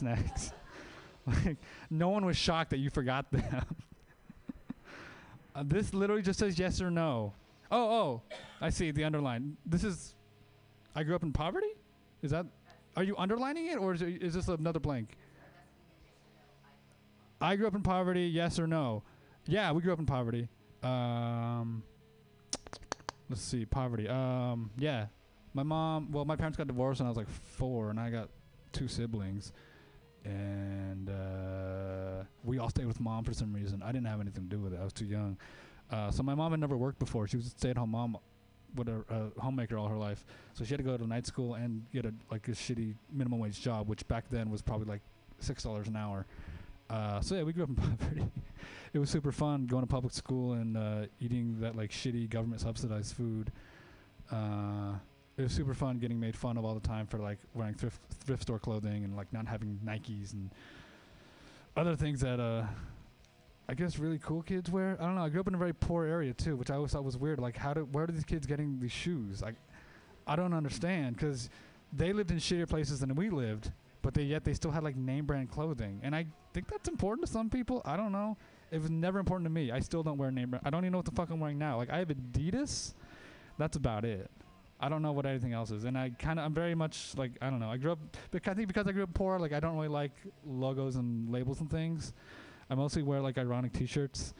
snacks. like no one was shocked that you forgot them. uh, this literally just says yes or no. Oh, oh, I see the underline. This is. I grew up in poverty. Is that? Are you underlining it, or is, it, is this another blank? I grew up in poverty. Yes or no? Yeah, we grew up in poverty. Um, let's see, poverty. Um, yeah, my mom. Well, my parents got divorced when I was like four, and I got two siblings, and uh, we all stayed with mom for some reason. I didn't have anything to do with it. I was too young. Uh, so my mom had never worked before. She was a stay-at-home mom with a, a homemaker all her life. So she had to go to night school and get a like a shitty minimum wage job, which back then was probably like six dollars an hour. Uh, so yeah, we grew up in poverty. it was super fun going to public school and uh, eating that like shitty government subsidized food. Uh, it was super fun getting made fun of all the time for like wearing thrift thrift store clothing and like not having Nikes and other things that uh I guess really cool kids wear. I don't know. I grew up in a very poor area too, which I always thought was weird. Like, how do where are these kids getting these shoes? Like, I don't understand because they lived in shittier places than we lived, but they yet they still had like name brand clothing, and I think that's important to some people. I don't know. It was never important to me. I still don't wear name brand. I don't even know what the fuck I'm wearing now. Like, I have Adidas. That's about it. I don't know what anything else is, and I kind of I'm very much like I don't know. I grew up, because, I think because I grew up poor, like I don't really like logos and labels and things. I mostly wear like ironic T-shirts.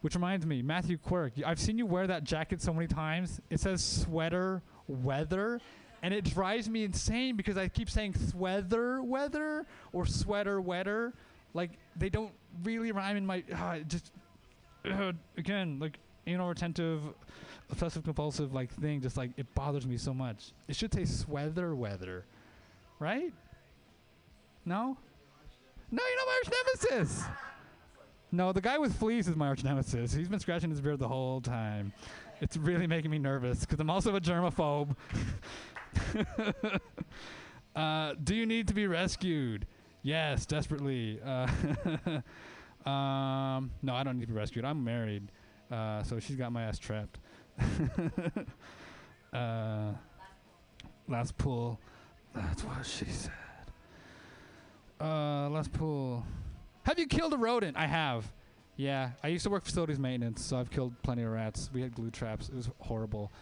Which reminds me, Matthew Quirk, I've seen you wear that jacket so many times. It says sweater weather, and it drives me insane because I keep saying sweater weather or sweater weather. Like they don't really rhyme in my uh, just uh, again like anal retentive, obsessive compulsive like thing. Just like it bothers me so much. It should say sweater weather, right? No. No, you're not my arch nemesis. No, the guy with fleas is my arch nemesis. He's been scratching his beard the whole time. It's really making me nervous because I'm also a germaphobe. uh, do you need to be rescued? Yes, desperately. Uh, um, no, I don't need to be rescued. I'm married, uh, so she's got my ass trapped. uh, last pull. That's what she said. Uh, last pull. Have you killed a rodent? I have. Yeah, I used to work facilities maintenance, so I've killed plenty of rats. We had glue traps. It was horrible.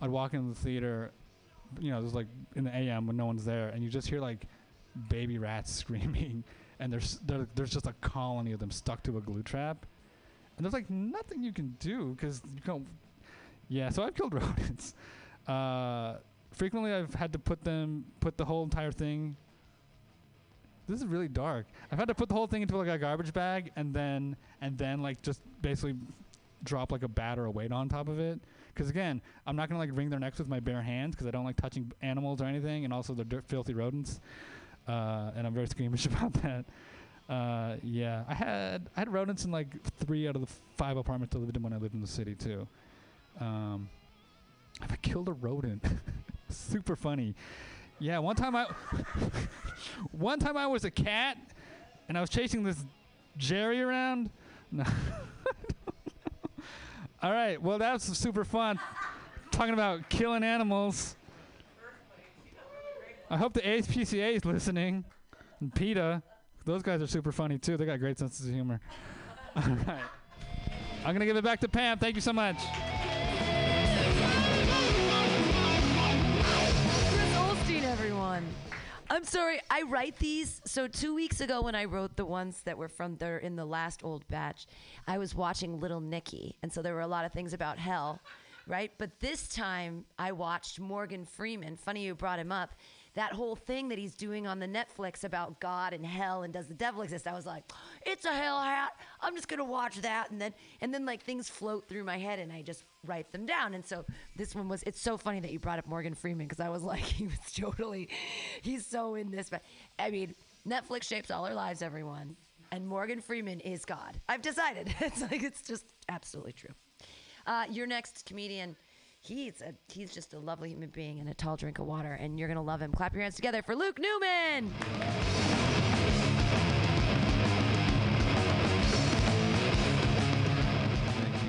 I'd walk into the theater, you know, it was like in the AM when no one's there, and you just hear like baby rats screaming, and there's there's just a colony of them stuck to a glue trap, and there's like nothing you can do because you don't. Yeah, so I've killed rodents. Uh, frequently, I've had to put them put the whole entire thing this is really dark. I've had to put the whole thing into like a garbage bag and then and then like just basically drop like a bat or a weight on top of it. Because again, I'm not gonna like wring their necks with my bare hands because I don't like touching animals or anything, and also they're filthy rodents, uh, and I'm very squeamish about that. Uh, yeah, I had I had rodents in like three out of the five apartments I lived in when I lived in the city too. Um, I killed a rodent? Super funny. Yeah, one time I one time I was a cat and I was chasing this Jerry around. No. All right, well that's super fun. Talking about killing animals. I hope the ASPCA is listening. And PETA. Those guys are super funny too. They got great senses of humor. All right. I'm going to give it back to Pam. Thank you so much. Chris Olstein, everyone. I'm sorry, I write these. So two weeks ago, when I wrote the ones that were from there in the last old batch, I was watching Little Nicky, and so there were a lot of things about hell, right? But this time, I watched Morgan Freeman. Funny you brought him up that whole thing that he's doing on the Netflix about God and hell and does the devil exist? I was like, it's a hell hat. I'm just gonna watch that, and then and then like things float through my head, and I just write them down. And so this one was. It's so funny that you brought up Morgan Freeman because I was like, he was totally, he's so in this. But I mean, Netflix shapes all our lives, everyone. And Morgan Freeman is God. I've decided. It's like it's just absolutely true. Uh, your next comedian he's a, he's just a lovely human being and a tall drink of water, and you're gonna love him. Clap your hands together for Luke Newman. Thank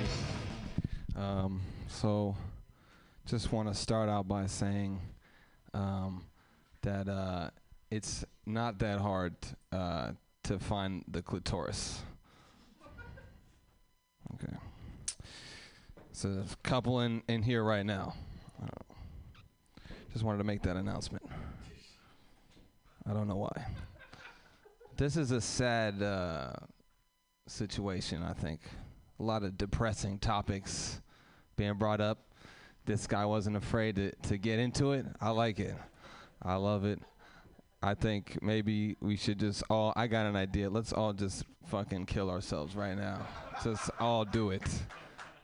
you. Um, so, just want to start out by saying um, that uh, it's not that hard uh, to find the clitoris. Okay. There's a couple in, in here right now. Just wanted to make that announcement. I don't know why. This is a sad uh, situation, I think. A lot of depressing topics being brought up. This guy wasn't afraid to, to get into it. I like it. I love it. I think maybe we should just all. I got an idea. Let's all just fucking kill ourselves right now. Just all do it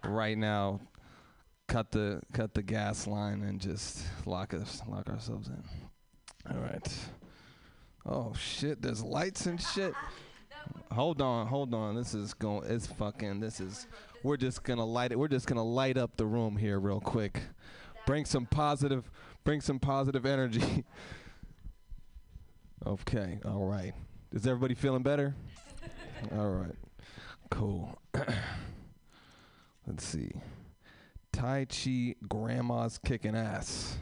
right now. Cut the cut the gas line and just lock us lock ourselves in. All right. Oh shit! There's lights and shit. Hold on, hold on. This is going. It's fucking. This is. We're just gonna light it. We're just gonna light up the room here real quick. Bring some positive. Bring some positive energy. Okay, all right. Is everybody feeling better? all right, cool. Let's see. Tai Chi Grandma's kicking ass.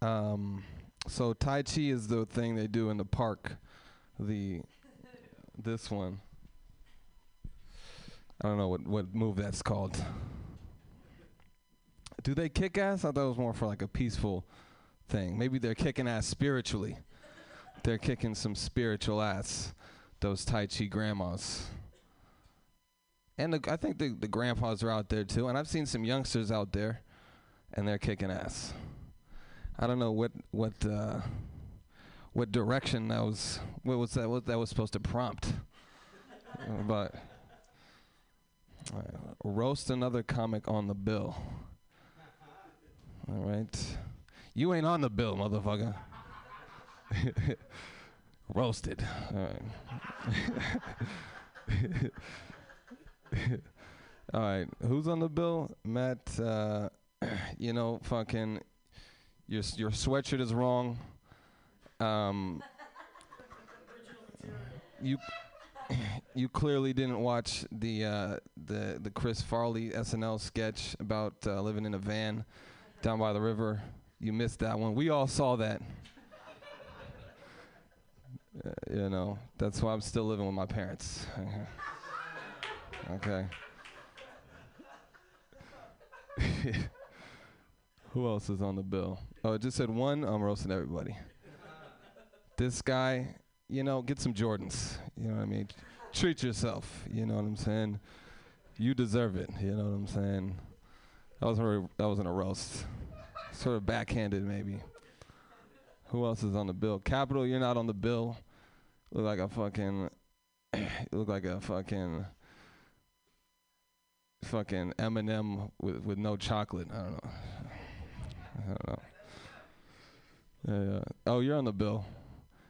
Um, so Tai Chi is the thing they do in the park. The this one. I don't know what what move that's called. Do they kick ass? I thought it was more for like a peaceful thing. Maybe they're kicking ass spiritually. They're kicking some spiritual ass. Those Tai Chi grandmas. And the, I think the, the grandpas are out there too. And I've seen some youngsters out there, and they're kicking ass. I don't know what what uh, what direction that was. What was that? What that was supposed to prompt? but uh, roast another comic on the bill. All right. You ain't on the bill, motherfucker. Roasted. All right. All right. Who's on the bill? Matt, uh, you know, fucking, your, your sweatshirt is wrong. Um, you you clearly didn't watch the uh, the the Chris Farley SNL sketch about uh, living in a van down by the river. You missed that one. We all saw that. You know, that's why I'm still living with my parents. okay. Who else is on the bill? Oh, it just said one. I'm roasting everybody. this guy, you know, get some Jordans. You know what I mean? Treat yourself. You know what I'm saying? You deserve it. You know what I'm saying? That wasn't that wasn't a roast. Sort of backhanded, maybe. Who else is on the bill? Capital, you're not on the bill. Look like a fucking. look like a fucking. Fucking M&M with with no chocolate. I don't know. I don't know. Yeah, yeah. Oh, you're on the bill.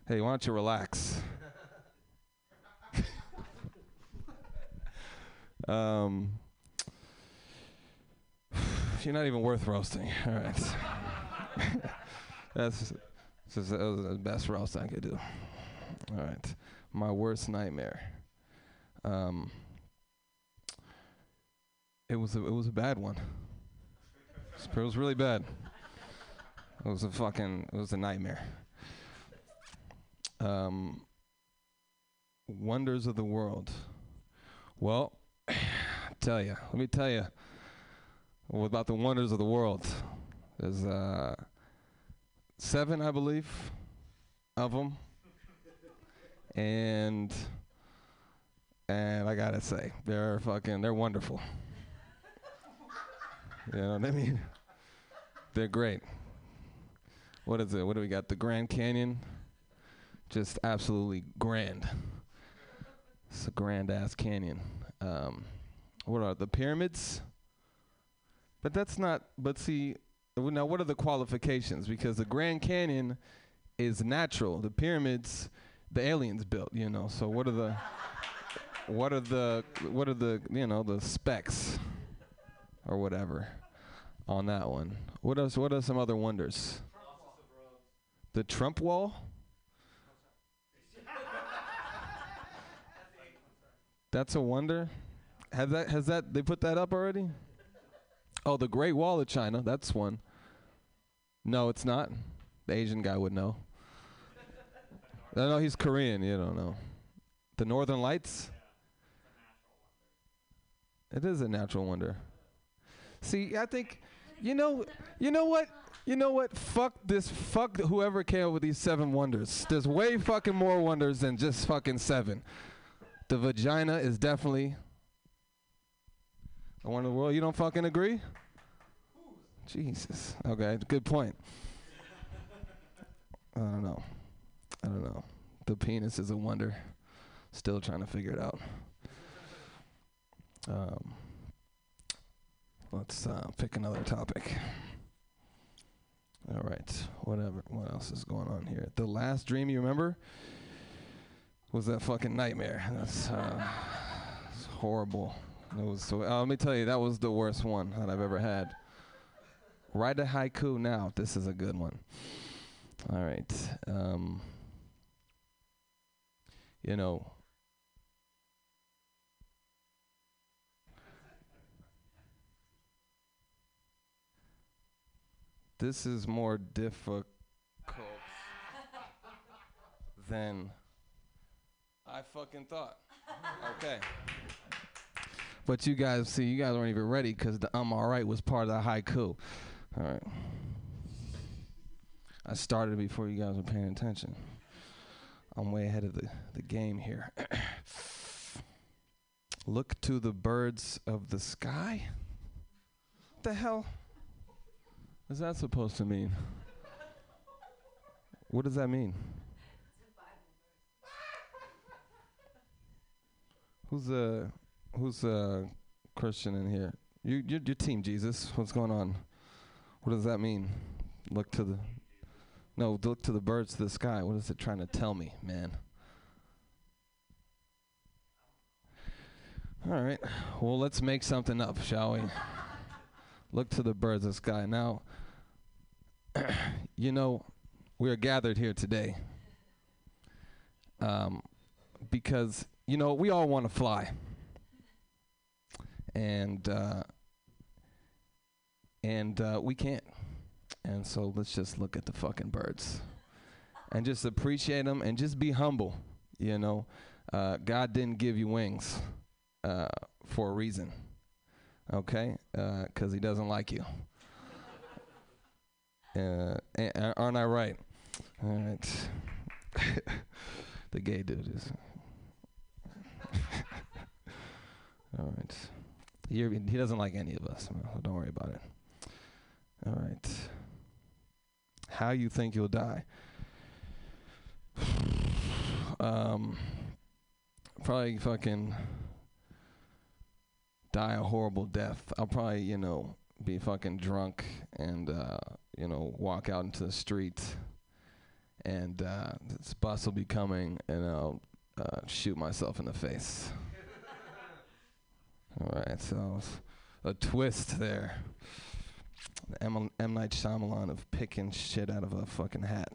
Hey, why don't you relax? um, you're not even worth roasting. All right. that's, that's that was the best roast I could do. All right. My worst nightmare. Um, it was a, it was a bad one. It was really bad. It was a fucking it was a nightmare. Um, wonders of the world. Well, tell you. Let me tell you about the wonders of the world. There's uh, seven, I believe, of them, and and I gotta say, they're fucking, they're wonderful. you know what I mean? They're great. What is it? What do we got? The Grand Canyon, just absolutely grand. It's a grand ass canyon. Um, what are the pyramids? But that's not. But see, now what are the qualifications? Because the Grand Canyon is natural. The pyramids, the aliens built. You know. So what are the what are the what are the you know the specs or whatever on that one? What else? What are some other wonders? The Trump wall. That's a wonder. Has that has that they put that up already? Oh, the Great Wall of China. That's one. No, it's not. The Asian guy would know. No, no, he's Korean. You don't know. The Northern Lights. It is a natural wonder. See, I think, you know, you know what, you know what? Fuck this. Fuck whoever came up with these seven wonders. There's way fucking more wonders than just fucking seven. The vagina is definitely the wonder of the world. You don't fucking agree? Jesus. Okay, good point. I don't know. I don't know. The penis is a wonder. Still trying to figure it out. Um, let's uh, pick another topic. All right. Whatever. What else is going on here? The last dream you remember was that fucking nightmare. That's uh, horrible. It was so. Uh, let me tell you, that was the worst one that I've ever had. Write a haiku now. This is a good one. All right. Um, you know, this is more difficult than I fucking thought. Okay. But you guys, see, you guys weren't even ready because the I'm alright was part of the haiku. All right. I started before you guys were paying attention. I'm way ahead of the, the game here. Look to the birds of the sky? What the hell is that supposed to mean? What does that mean? Who's a who's a Christian in here? You you're, you're team Jesus. What's going on? What does that mean? Look to the no, look to the birds to the sky. What is it trying to tell me, man? All right. Well, let's make something up, shall we? look to the birds of the sky. Now, you know, we are gathered here today um, because, you know, we all want to fly. And, uh, and uh, we can't. And so let's just look at the fucking birds and just appreciate them and just be humble. You know, uh, God didn't give you wings uh, for a reason, okay? Because He doesn't like you. Uh, aren't I right? All right. the gay dude is. All right. You're, he doesn't like any of us. So don't worry about it. All right how you think you'll die. um, probably fucking die a horrible death. I'll probably, you know, be fucking drunk and, uh, you know, walk out into the street and uh, this bus will be coming and I'll uh, shoot myself in the face. All right, so a twist there. M, M Night Shyamalan of picking shit out of a fucking hat.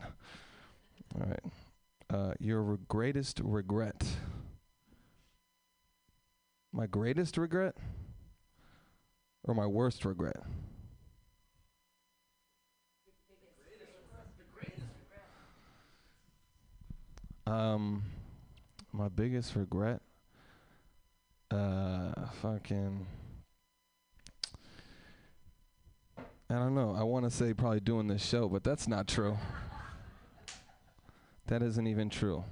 All right. Uh, your re- greatest regret. My greatest regret? Or my worst regret? Um, my biggest regret? Uh, fucking. I don't know. I want to say probably doing this show, but that's not true. That isn't even true.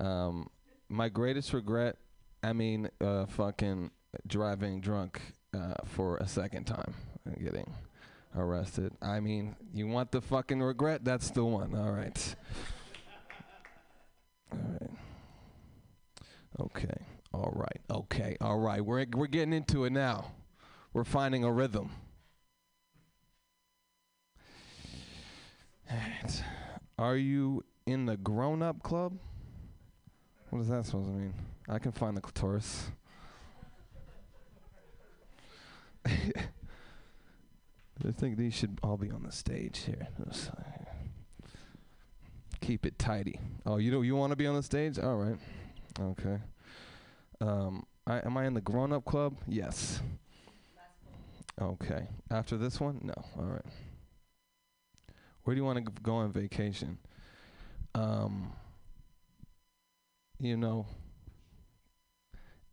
Um, my greatest regret, I mean, uh, fucking driving drunk uh, for a second time and getting arrested. I mean, you want the fucking regret? That's the one. All right. All right. Okay. All right. Okay. All right. We're we're getting into it now. We're finding a rhythm. Are you in the grown up club? What is that supposed to mean? I can find the clitoris. I think these should all be on the stage here. Keep it tidy. Oh, you do you want to be on the stage? All right. Okay. Um, I, am I in the grown up club? Yes. Okay. After this one? No. All right. Where do you want to go on vacation? Um, you know,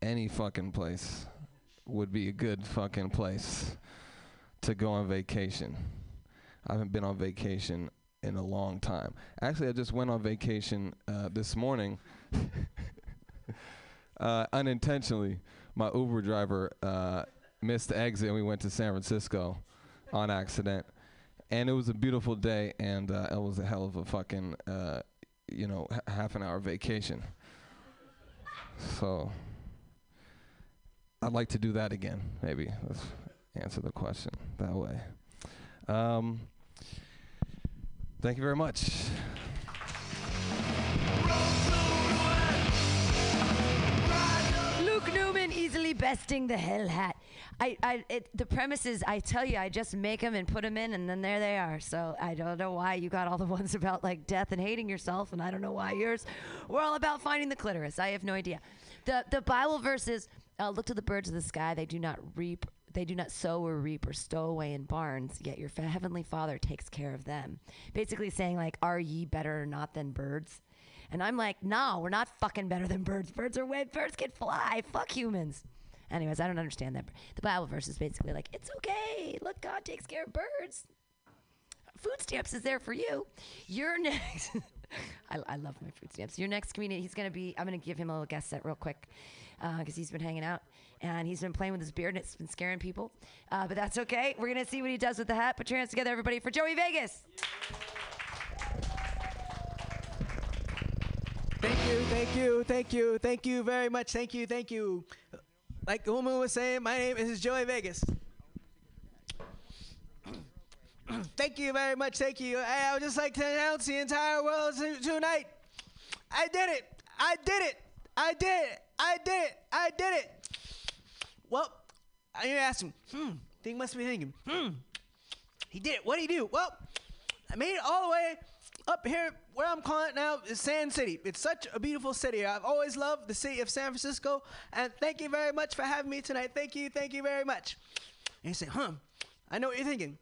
any fucking place would be a good fucking place to go on vacation. I haven't been on vacation in a long time. Actually, I just went on vacation uh, this morning, uh, unintentionally. My Uber driver uh, missed the exit, and we went to San Francisco on accident. And it was a beautiful day, and uh, it was a hell of a fucking, uh, you know, h- half an hour vacation. So I'd like to do that again, maybe. Let's answer the question that way. Um, thank you very much. Besting the Hell Hat. I, I, it, the premise is, I tell you, I just make them and put them in, and then there they are. So I don't know why you got all the ones about like death and hating yourself, and I don't know why yours were all about finding the clitoris. I have no idea. The the Bible verses uh, look to the birds of the sky; they do not reap, they do not sow or reap or stow away in barns. Yet your heavenly Father takes care of them. Basically saying like, are ye better or not than birds? And I'm like, no, we're not fucking better than birds. Birds are way, birds can fly. Fuck humans. Anyways, I don't understand that. The Bible verse is basically like, it's okay. Look, God takes care of birds. Food stamps is there for you. You're next. I, I love my food stamps. Your next comedian, he's going to be, I'm going to give him a little guest set real quick because he's been hanging out and he's been playing with his beard and it's been scaring people. Uh, but that's okay. We're going to see what he does with the hat. Put your hands together, everybody, for Joey Vegas. Thank you, thank you, thank you, thank you very much. Thank you, thank you. Like woman was saying, my name is Joey Vegas. thank you very much. Thank you. I, would just like to announce the entire world tonight. I did it. I did it. I did it. I did it. I did it. Well, I you ask him, hmm, thing must be thinking, hmm, he did it. What did he do? Well, I made it all the way up here where I'm calling it now is Sand City. It's such a beautiful city. I've always loved the city of San Francisco, and thank you very much for having me tonight. Thank you, thank you very much. And you say, huh, I know what you're thinking.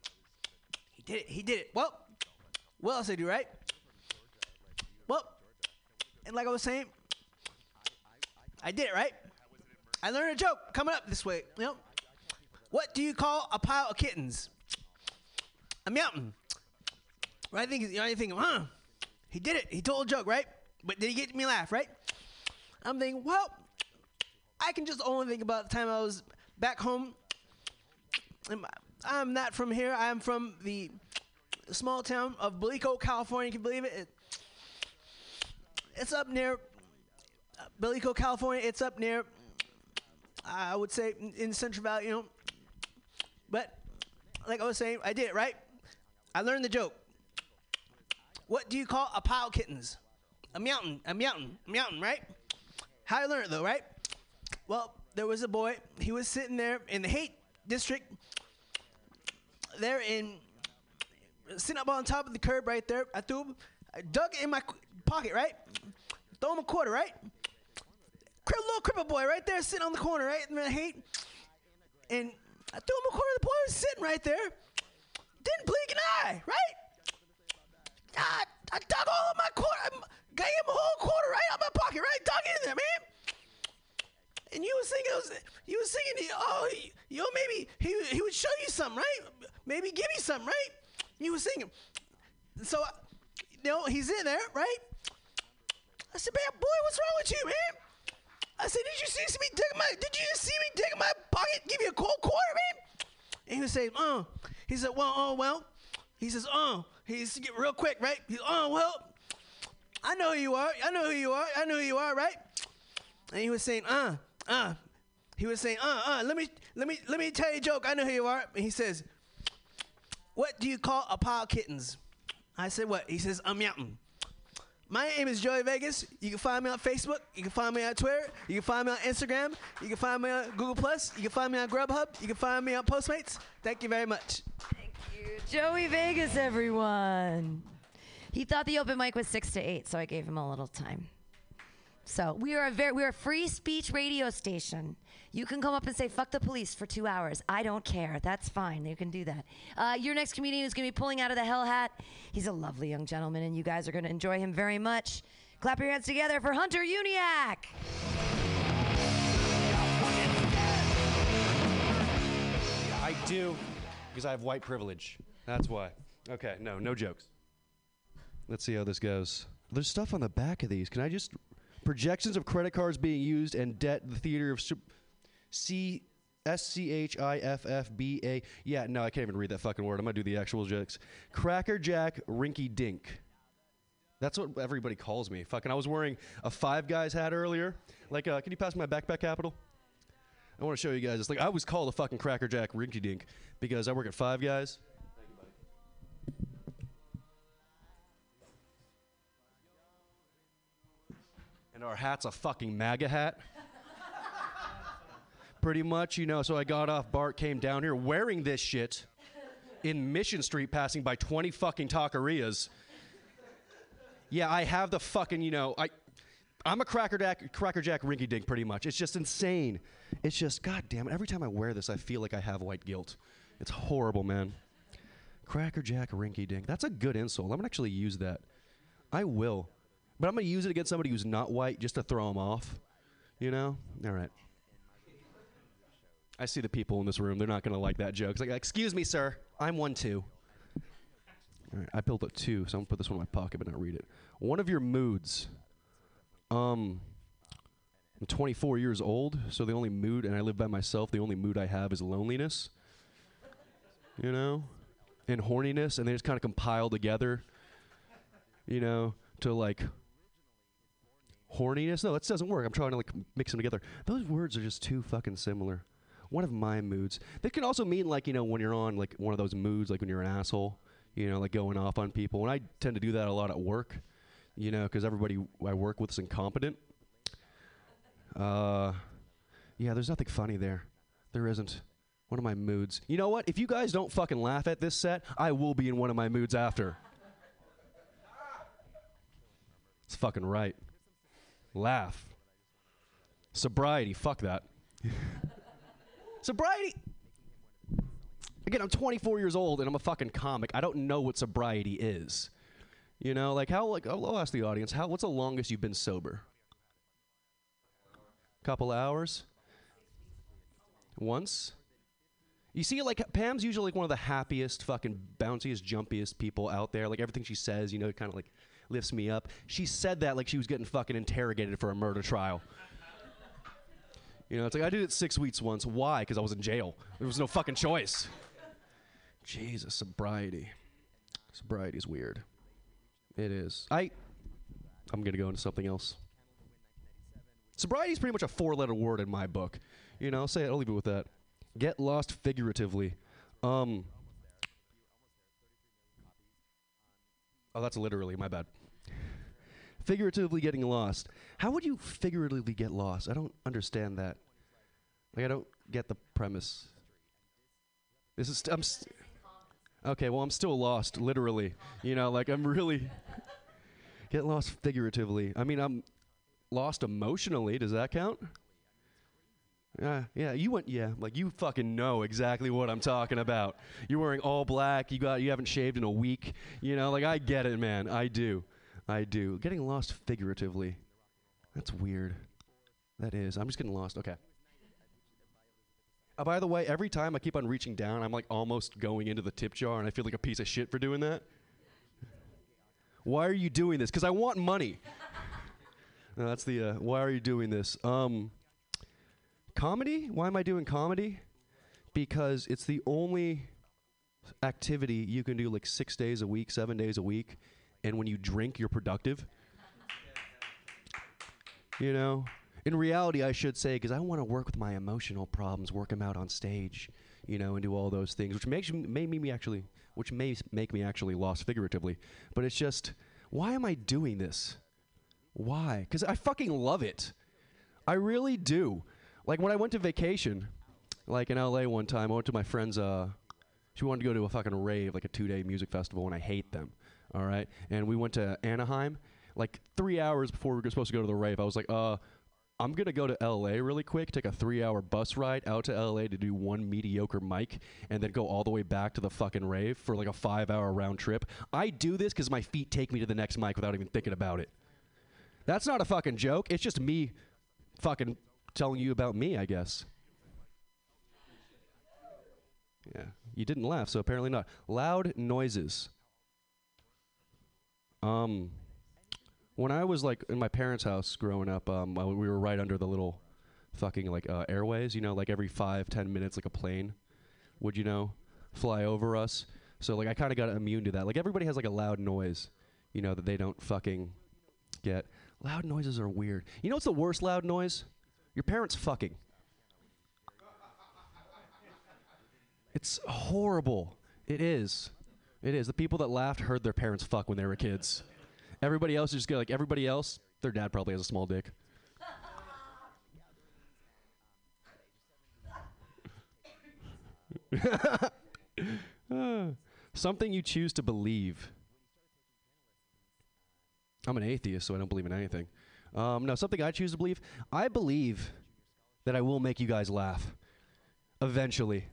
He did it, he did it. Well, what else I do, right? Well, and like I was saying, I did it, right? I learned a joke coming up this way, you know. What do you call a pile of kittens? A mountain. Right? I think you know, you thinking, huh? He did it. He told a joke, right? But did he get me laugh, right? I'm thinking, well, I can just only think about the time I was back home. I'm not from here. I'm from the small town of Belico, California. You can believe it. it it's up near Belico, California. It's up near, I would say, in Central Valley, you know. But like I was saying, I did it, right? I learned the joke. What do you call a pile of kittens? A mountain, a mountain, a mountain, right? How I learned it though, right? Well, there was a boy. He was sitting there in the Haight district. There in, sitting up on top of the curb right there. I threw, I dug in my pocket, right? Throw him a quarter, right? Little cripple boy right there, sitting on the corner, right in the Haight. And I threw him a quarter. The boy was sitting right there, didn't blink an eye, right? I, I dug all of my quarter. I gave him a whole quarter right out my pocket, right? Dug it in there, man. And you was thinking, it was, you was thinking, oh, he- yo, maybe he, he would something, right? Maybe give me something, right? You was thinking. So, you know, he's in there, right? I said, man, boy, what's wrong with you, man? I said, did you see me dig my, did you just see me dig my pocket, give you a cold quarter, man? And he was saying, uh, he said, well, oh, well. He says, oh, he's get real quick, right? He's, oh, well, I know who you are. I know who you are. I know who you are, right? And he was saying, uh, uh. He was saying, uh, uh, let me, let me, let me tell you a joke. I know who you are. And he says, what do you call a pile of kittens? I said, what? He says, a mountain. My name is Joey Vegas. You can find me on Facebook. You can find me on Twitter. You can find me on Instagram. You can find me on Google Plus. You can find me on Grubhub. You can find me on Postmates. Thank you very much. Thank you. Joey Vegas, everyone. He thought the open mic was six to eight, so I gave him a little time. So we are a very we're a free speech radio station. You can come up and say "fuck the police" for two hours. I don't care. That's fine. You can do that. Uh, your next comedian is going to be pulling out of the hell hat. He's a lovely young gentleman, and you guys are going to enjoy him very much. Clap your hands together for Hunter Uniac. I do because I have white privilege. That's why. Okay, no, no jokes. Let's see how this goes. There's stuff on the back of these. Can I just projections of credit cards being used and debt the theater of sup- C S C H I F F B A. Yeah, no, I can't even read that fucking word. I'm gonna do the actual jokes. Cracker Jack Rinky Dink. That's what everybody calls me. Fucking, I was wearing a Five Guys hat earlier. Like, uh, can you pass my backpack capital? I want to show you guys. It's like I was called a fucking Cracker Jack Rinky Dink because I work at Five Guys. And our hat's a fucking MAGA hat. Pretty much, you know. So I got off BART, came down here wearing this shit in Mission Street, passing by 20 fucking taquerias. Yeah, I have the fucking, you know, I, I'm a Cracker Jack, rinky dink pretty much. It's just insane. It's just, god damn it. Every time I wear this, I feel like I have white guilt. It's horrible, man. Cracker Jack rinky dink. That's a good insult. I'm gonna actually use that. I will. But I'm gonna use it against somebody who's not white just to throw them off. You know? All right. I see the people in this room. They're not gonna like that joke. It's like, excuse me, sir. I'm one too. All right, I built up two, so I'm gonna put this one in my pocket but not read it. One of your moods. Um, I'm 24 years old, so the only mood, and I live by myself. The only mood I have is loneliness. You know, and horniness, and they just kind of compile together. You know, to like horniness. No, that doesn't work. I'm trying to like mix them together. Those words are just too fucking similar. One of my moods. That can also mean like you know when you're on like one of those moods, like when you're an asshole. You know, like going off on people. And I tend to do that a lot at work. You know, because everybody I work with is incompetent. Uh, yeah, there's nothing funny there. There isn't. One of my moods. You know what? If you guys don't fucking laugh at this set, I will be in one of my moods after. It's fucking right. Laugh. Sobriety, fuck that. sobriety. Again, I'm 24 years old and I'm a fucking comic. I don't know what sobriety is. You know, like how like I'll ask the audience, how what's the longest you've been sober? Couple hours? Once? You see, like Pam's usually like one of the happiest, fucking bounciest, jumpiest people out there. Like everything she says, you know, kind of like lifts me up. She said that like she was getting fucking interrogated for a murder trial. You know, it's like I did it six weeks once. Why? Because I was in jail. There was no fucking choice. Jesus, sobriety. Sobriety is weird. It is. I. I'm gonna go into something else. Sobriety is pretty much a four-letter word in my book. You know, say it. I'll leave it with that. Get lost figuratively. Um. Oh, that's literally my bad. Figuratively getting lost. How would you figuratively get lost? I don't understand that. Like I don't get the premise. This is st- I'm st- Okay, well I'm still lost literally. You know, like I'm really get lost figuratively. I mean, I'm lost emotionally. Does that count? Yeah, yeah. You went, yeah. Like you fucking know exactly what I'm talking about. You're wearing all black. You got, you haven't shaved in a week. You know, like I get it, man. I do, I do. Getting lost figuratively. That's weird. That is. I'm just getting lost. Okay. Uh, by the way, every time I keep on reaching down, I'm like almost going into the tip jar, and I feel like a piece of shit for doing that. Why are you doing this? Because I want money. No, that's the. Uh, why are you doing this? Um, comedy. Why am I doing comedy? Because it's the only activity you can do like six days a week, seven days a week, and when you drink, you're productive. You know, in reality, I should say, because I want to work with my emotional problems, work them out on stage, you know, and do all those things, which makes may me actually, which may make me actually lost figuratively. But it's just, why am I doing this? Why? Because I fucking love it. I really do. Like when I went to vacation, like in LA one time, I went to my friend's. Uh, she wanted to go to a fucking rave, like a two-day music festival, and I hate them. All right, and we went to Anaheim. like three hours before we were supposed to go to the rave. I was like, uh, I'm gonna go to LA really quick, take a three hour bus ride out to LA to do one mediocre mic, and then go all the way back to the fucking rave for like a five hour round trip. I do this because my feet take me to the next mic without even thinking about it. That's not a fucking joke. It's just me fucking telling you about me, I guess. Yeah. You didn't laugh, so apparently not. Loud noises. Um when I was like in my parents' house growing up, um, I- we were right under the little fucking like uh, airways. You know, like every five ten minutes, like a plane would you know fly over us. So like I kind of got immune to that. Like everybody has like a loud noise, you know, that they don't fucking get. Loud noises are weird. You know what's the worst loud noise? Your parents fucking. It's horrible. It is. It is. The people that laughed heard their parents fuck when they were kids. Everybody else is just like everybody else. Their dad probably has a small dick. Something you choose to believe. I'm an atheist, so I don't believe in anything. Um, no, something I choose to believe. I believe that I will make you guys laugh eventually.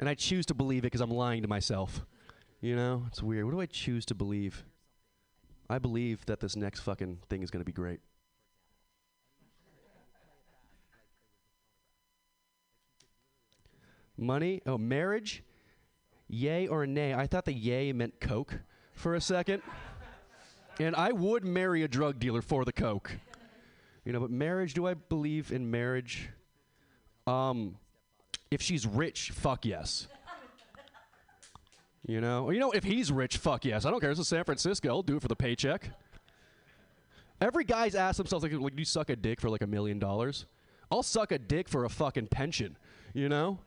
And I choose to believe it because I'm lying to myself. You know? It's weird. What do I choose to believe? I believe that this next fucking thing is going to be great. Money? Oh, marriage? Yay or nay? I thought the yay meant Coke for a second. and I would marry a drug dealer for the Coke. You know, but marriage, do I believe in marriage? Um, if she's rich, fuck yes. You know, you know, if he's rich, fuck yes. I don't care. This is San Francisco. I'll do it for the paycheck. Every guy's asked themselves like, like, do you suck a dick for like a million dollars? I'll suck a dick for a fucking pension. You know,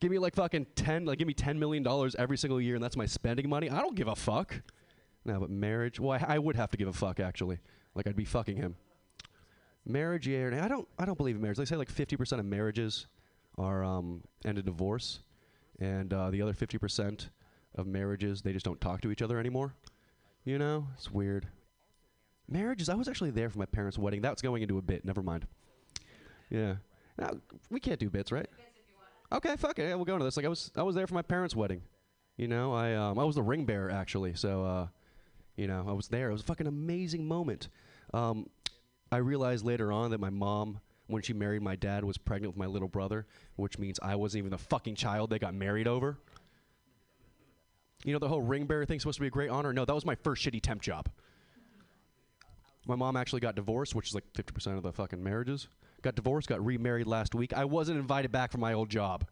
give me like fucking ten, like give me ten million dollars every single year, and that's my spending money. I don't give a fuck. No, but marriage. Well, I, I would have to give a fuck actually. Like I'd be fucking him. Marriage, yeah. I don't. I don't believe in marriage. They say like fifty percent of marriages are um, end in divorce, and uh, the other fifty percent of marriages they just don't talk to each other anymore. You know, it's weird. Marriages. I was actually there for my parents' wedding. That's going into a bit. Never mind. Yeah. Now, we can't do bits, right? Okay, fuck it. Yeah, we'll go into this. Like I was, I was there for my parents' wedding. You know, I um, I was the ring bearer actually. So, uh, you know, I was there. It was a fucking amazing moment. Um, I realized later on that my mom, when she married my dad, was pregnant with my little brother, which means I wasn't even the fucking child they got married over. You know, the whole ring bearer thing's supposed to be a great honor. No, that was my first shitty temp job. My mom actually got divorced, which is like 50% of the fucking marriages. Got divorced, got remarried last week. I wasn't invited back for my old job.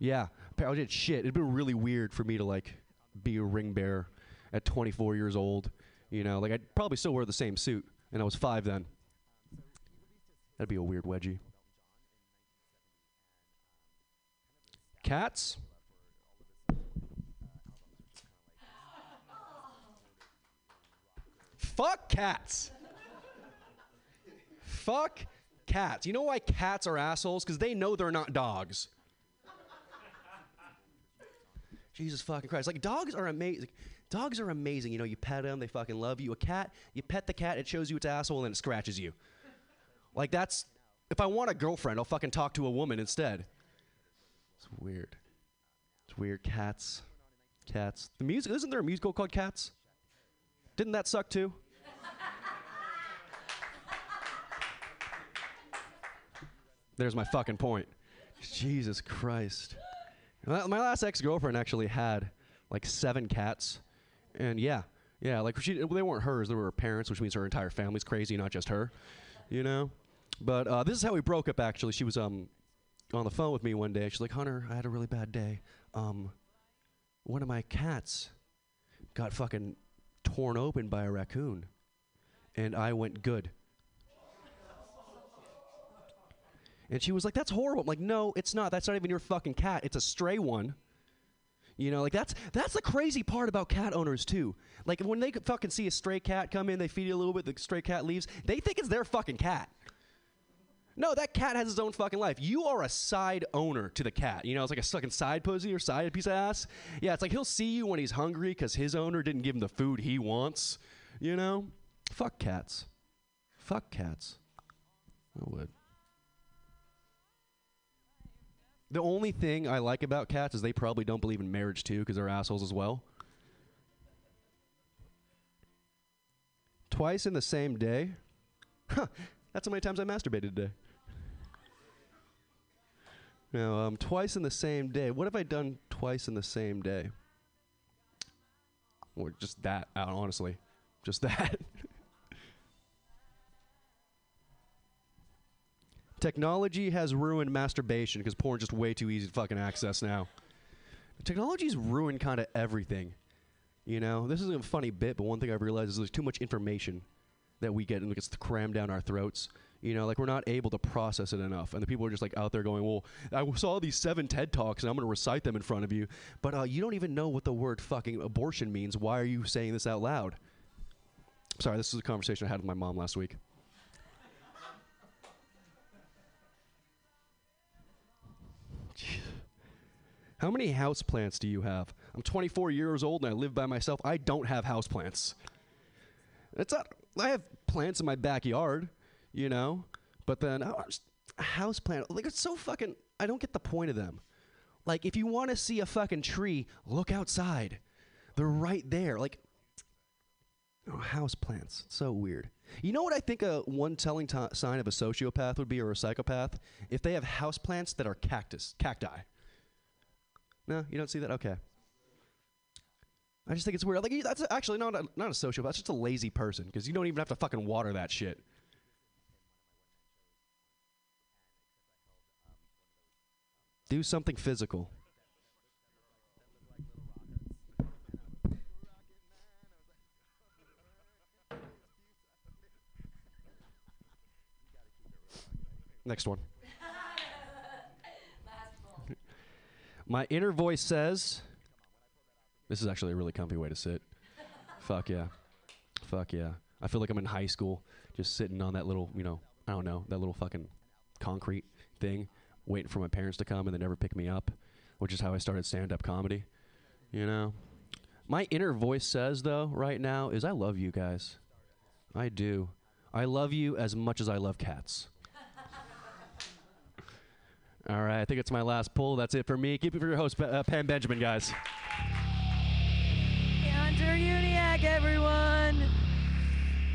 Yeah, I did shit. It'd been really weird for me to like be a ring bearer at 24 years old. You know, like I'd probably still wear the same suit, and I was five then. That'd be a weird wedgie. Cats? Fuck cats. Fuck cats. You know why cats are assholes? Because they know they're not dogs. Jesus fucking Christ. Like, dogs are amazing. Dogs are amazing. You know, you pet them, they fucking love you. A cat, you pet the cat, it shows you its asshole, and it scratches you. Like, that's. If I want a girlfriend, I'll fucking talk to a woman instead. It's weird. It's weird. Cats. Cats. The music. Isn't there a musical called Cats? Didn't that suck too? There's my fucking point. Jesus Christ. My last ex-girlfriend actually had like seven cats, and yeah, yeah, like she they weren't hers; they were her parents, which means her entire family's crazy, not just her, you know. But uh, this is how we broke up. Actually, she was um on the phone with me one day. She's like, "Hunter, I had a really bad day. Um, one of my cats got fucking torn open by a raccoon, and I went good." And she was like, "That's horrible." I'm like, "No, it's not. That's not even your fucking cat. It's a stray one." You know, like that's that's the crazy part about cat owners too. Like when they fucking see a stray cat come in, they feed it a little bit, the stray cat leaves. They think it's their fucking cat. No, that cat has its own fucking life. You are a side owner to the cat. You know, it's like a fucking side pussy or side piece of ass. Yeah, it's like he'll see you when he's hungry because his owner didn't give him the food he wants. You know? Fuck cats. Fuck cats. I would. The only thing I like about cats is they probably don't believe in marriage too because they're assholes as well. Twice in the same day? Huh. That's how many times I masturbated today. Now, um, twice in the same day. What have I done twice in the same day? Or just that, uh, honestly. Just that. Technology has ruined masturbation because porn's just way too easy to fucking access now. Technology's ruined kind of everything. You know, this isn't a funny bit, but one thing I've realized is there's too much information that we get and it gets crammed down our throats. You know, like we're not able to process it enough, and the people are just like out there going, "Well, I saw these seven TED talks, and I'm going to recite them in front of you," but uh, you don't even know what the word "fucking abortion" means. Why are you saying this out loud? Sorry, this is a conversation I had with my mom last week. How many house plants do you have? I'm 24 years old and I live by myself. I don't have house plants. It's not. I have plants in my backyard, you know, but then oh, house plant. Like it's so fucking. I don't get the point of them. Like if you want to see a fucking tree, look outside. They're right there. Like oh, house plants. So weird. You know what I think a one telling t- sign of a sociopath would be or a psychopath? If they have house plants that are cactus, cacti. No, you don't see that. Okay. I just think it's weird. Like that's actually not a, not a sociopath. That's just a lazy person because you don't even have to fucking water that shit. Do something physical. Next one. My inner voice says, this is actually a really comfy way to sit. Fuck yeah. Fuck yeah. I feel like I'm in high school, just sitting on that little, you know, I don't know, that little fucking concrete thing, waiting for my parents to come and they never pick me up, which is how I started stand up comedy. You know? My inner voice says, though, right now, is I love you guys. I do. I love you as much as I love cats. All right, I think it's my last pull. That's it for me. Keep it for your host, uh, Pam Benjamin, guys.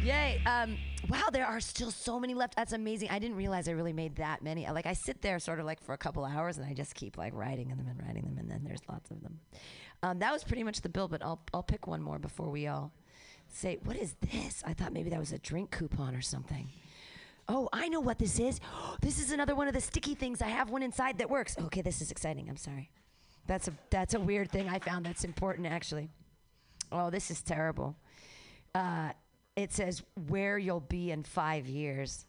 Yay. Um, wow, there are still so many left. That's amazing. I didn't realize I really made that many. Like, I sit there sort of like for a couple hours and I just keep like writing them and writing them, and then there's lots of them. Um, that was pretty much the bill, but I'll, I'll pick one more before we all say, What is this? I thought maybe that was a drink coupon or something. Oh, I know what this is. This is another one of the sticky things. I have one inside that works. Okay, this is exciting. I'm sorry. That's a that's a weird thing I found that's important actually. Oh, this is terrible. Uh, it says where you'll be in five years.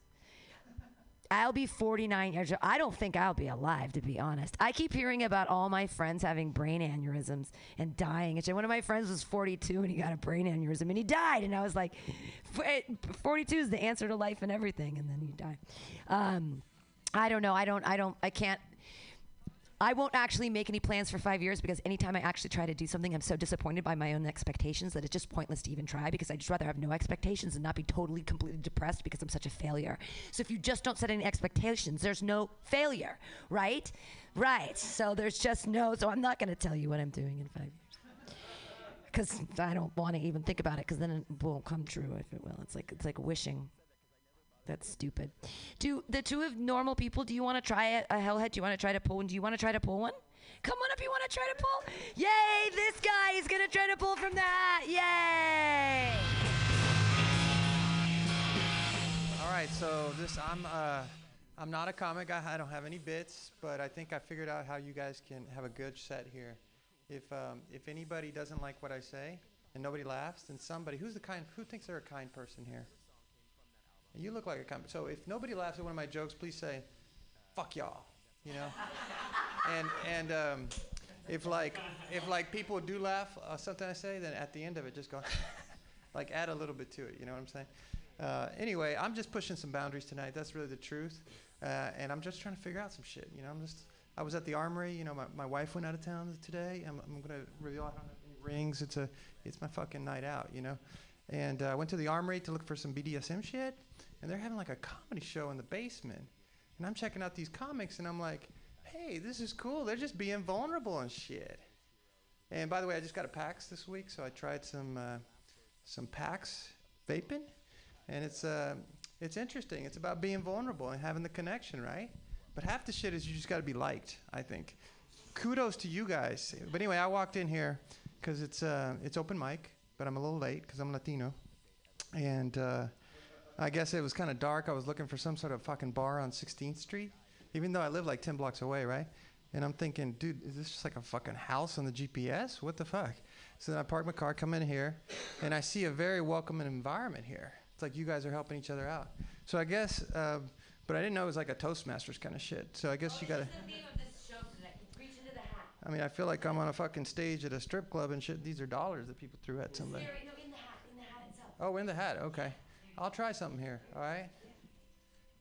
I'll be 49 years old. I don't think I'll be alive, to be honest. I keep hearing about all my friends having brain aneurysms and dying. And one of my friends was 42 and he got a brain aneurysm and he died. And I was like, eh, 42 is the answer to life and everything. And then he died. Um, I don't know. I don't. I don't. I can't. I won't actually make any plans for five years because anytime I actually try to do something, I'm so disappointed by my own expectations that it's just pointless to even try because I just rather have no expectations and not be totally, completely depressed because I'm such a failure. So if you just don't set any expectations, there's no failure, right? Right. So there's just no, so I'm not going to tell you what I'm doing in five years. Because I don't want to even think about it because then it won't come true if it will. It's like, it's like wishing. That's stupid. Do the two of normal people? Do you want to try a, a hellhead? Do you want to try to pull one? Do you want to try to pull one? Come on up. You want to try to pull? Yay! This guy is gonna try to pull from that. Yay! All right, so this I'm uh, I'm not a comic. I, I don't have any bits, but I think I figured out how you guys can have a good set here. If um, if anybody doesn't like what I say and nobody laughs, then somebody who's the kind who thinks they're a kind person here. You look like a kind. So if nobody laughs at one of my jokes, please say, "Fuck y'all," you know. and and um, if like if like people do laugh uh, something I say, then at the end of it, just go, like add a little bit to it. You know what I'm saying? Uh, anyway, I'm just pushing some boundaries tonight. That's really the truth. Uh, and I'm just trying to figure out some shit. You know, I'm just. I was at the armory. You know, my, my wife went out of town today. I'm, I'm gonna reveal I don't have any rings. It's a it's my fucking night out. You know, and uh, I went to the Armory to look for some BDSM shit, and they're having like a comedy show in the basement, and I'm checking out these comics, and I'm like, hey, this is cool. They're just being vulnerable and shit. And by the way, I just got a PAX this week, so I tried some uh, some PAX vaping, and it's uh, it's interesting. It's about being vulnerable and having the connection, right? But half the shit is you just got to be liked. I think. Kudos to you guys. But anyway, I walked in here because it's uh, it's open mic, but I'm a little late because I'm Latino, and uh, I guess it was kind of dark. I was looking for some sort of fucking bar on 16th Street, even though I live like 10 blocks away, right? And I'm thinking, dude, is this just like a fucking house on the GPS? What the fuck? So then I park my car, come in here, and I see a very welcoming environment here. It's like you guys are helping each other out. So I guess, uh, but I didn't know it was like a Toastmasters kind of shit. So I guess you gotta. I mean, I feel like I'm on a fucking stage at a strip club and shit. These are dollars that people threw at somebody. Oh, in the hat. Okay. I'll try something here. All right.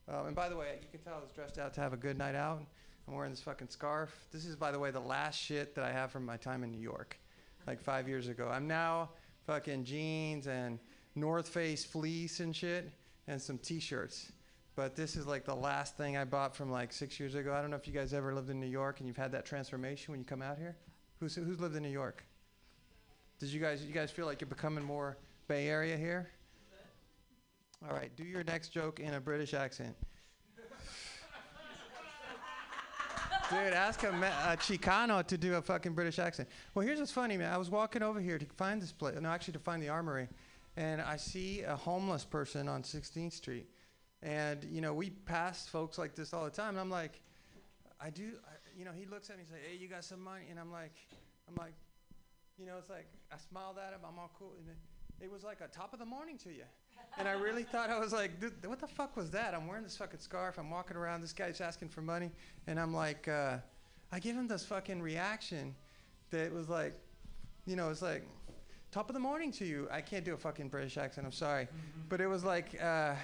Um, and by the way, you can tell I was dressed out to have a good night out. I'm wearing this fucking scarf. This is, by the way, the last shit that I have from my time in New York, like five years ago. I'm now fucking jeans and North Face fleece and shit, and some T-shirts. But this is like the last thing I bought from like six years ago. I don't know if you guys ever lived in New York and you've had that transformation when you come out here. Who's who's lived in New York? Did you guys you guys feel like you're becoming more Bay Area here? All right, do your next joke in a British accent. Dude, ask a, a Chicano to do a fucking British accent. Well, here's what's funny, man. I was walking over here to find this place, no, actually to find the armory, and I see a homeless person on 16th Street. And, you know, we pass folks like this all the time, and I'm like, I do, I, you know, he looks at me and says, hey, you got some money? And I'm like, I'm like, you know, it's like, I smiled at him, I'm all cool. And it, was like a top of the morning to you. And I really thought I was like, "Dude, what the fuck was that? I'm wearing this fucking scarf. I'm walking around. This guy's asking for money, and I'm like, uh, I give him this fucking reaction that was like, you know, it's like top of the morning to you. I can't do a fucking British accent. I'm sorry, but it was like, uh,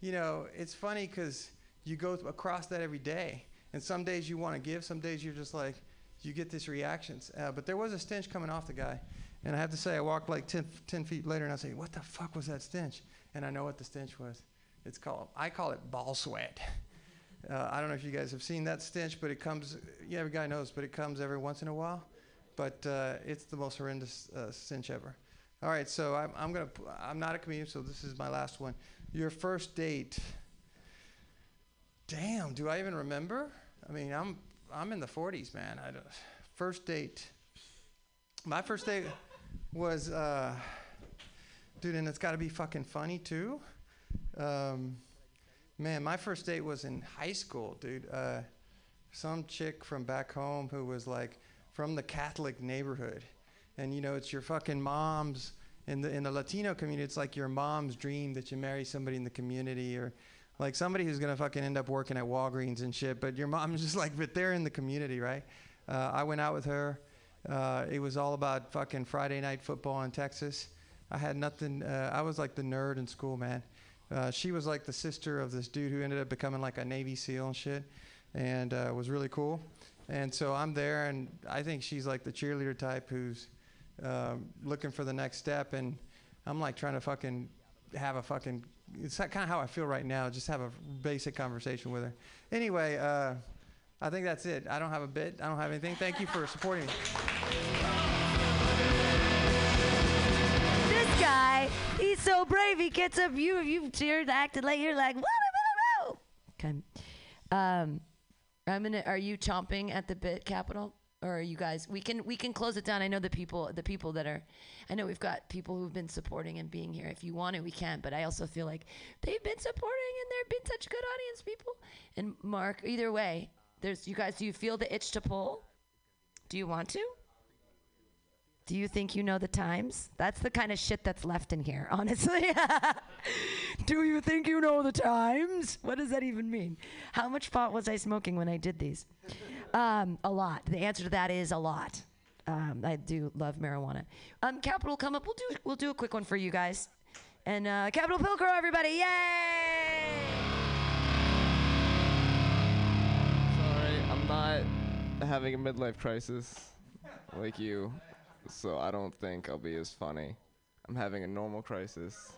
you know, it's funny because you go across that every day, and some days you want to give, some days you're just like, you get these reactions. Uh, but there was a stench coming off the guy. And I have to say, I walked like 10, 10 feet later and I say, what the fuck was that stench? And I know what the stench was. It's called, I call it ball sweat. Uh, I don't know if you guys have seen that stench, but it comes, yeah, every guy knows, but it comes every once in a while. But uh, it's the most horrendous uh, stench ever. All right, so I'm, I'm to, I'm not a comedian, so this is my last one. Your first date. Damn, do I even remember? I mean, I'm, I'm in the 40s, man. I don't, first date. My first date was, uh, dude, and it's got to be fucking funny too. Um, man, my first date was in high school, dude. Uh, some chick from back home who was like from the Catholic neighborhood, and you know, it's your fucking mom's in the in the Latino community. It's like your mom's dream that you marry somebody in the community or. Like somebody who's gonna fucking end up working at Walgreens and shit, but your mom's just like, but they're in the community, right? Uh, I went out with her. Uh, it was all about fucking Friday night football in Texas. I had nothing. Uh, I was like the nerd in school, man. Uh, she was like the sister of this dude who ended up becoming like a Navy SEAL and shit, and uh, was really cool. And so I'm there, and I think she's like the cheerleader type who's um, looking for the next step, and I'm like trying to fucking have a fucking. It's kind of how I feel right now. Just have a basic conversation with her. Anyway. Uh, I think that's it. I don't have a bit. I don't have anything. Thank you for supporting me. This guy, he's so brave. He gets up. You, you've cheered, acted like you're like, what? Okay. Um, I'm gonna. Are you chomping at the bit capital, or you guys? We can we can close it down. I know the people the people that are. I know we've got people who've been supporting and being here. If you want it, we can. But I also feel like they've been supporting and they've been such good audience people. And Mark, either way, there's you guys. Do you feel the itch to pull? Do you want to? Do you think you know the times? That's the kind of shit that's left in here, honestly. Do you think you know the times? What does that even mean? How much pot was I smoking when I did these? Um, a lot. The answer to that is a lot. Um, I do love marijuana. Um, Capital, come up. We'll do we'll do a quick one for you guys. And uh, Capital Pilcrow, everybody, yay! Sorry, I'm not having a midlife crisis like you, so I don't think I'll be as funny. I'm having a normal crisis.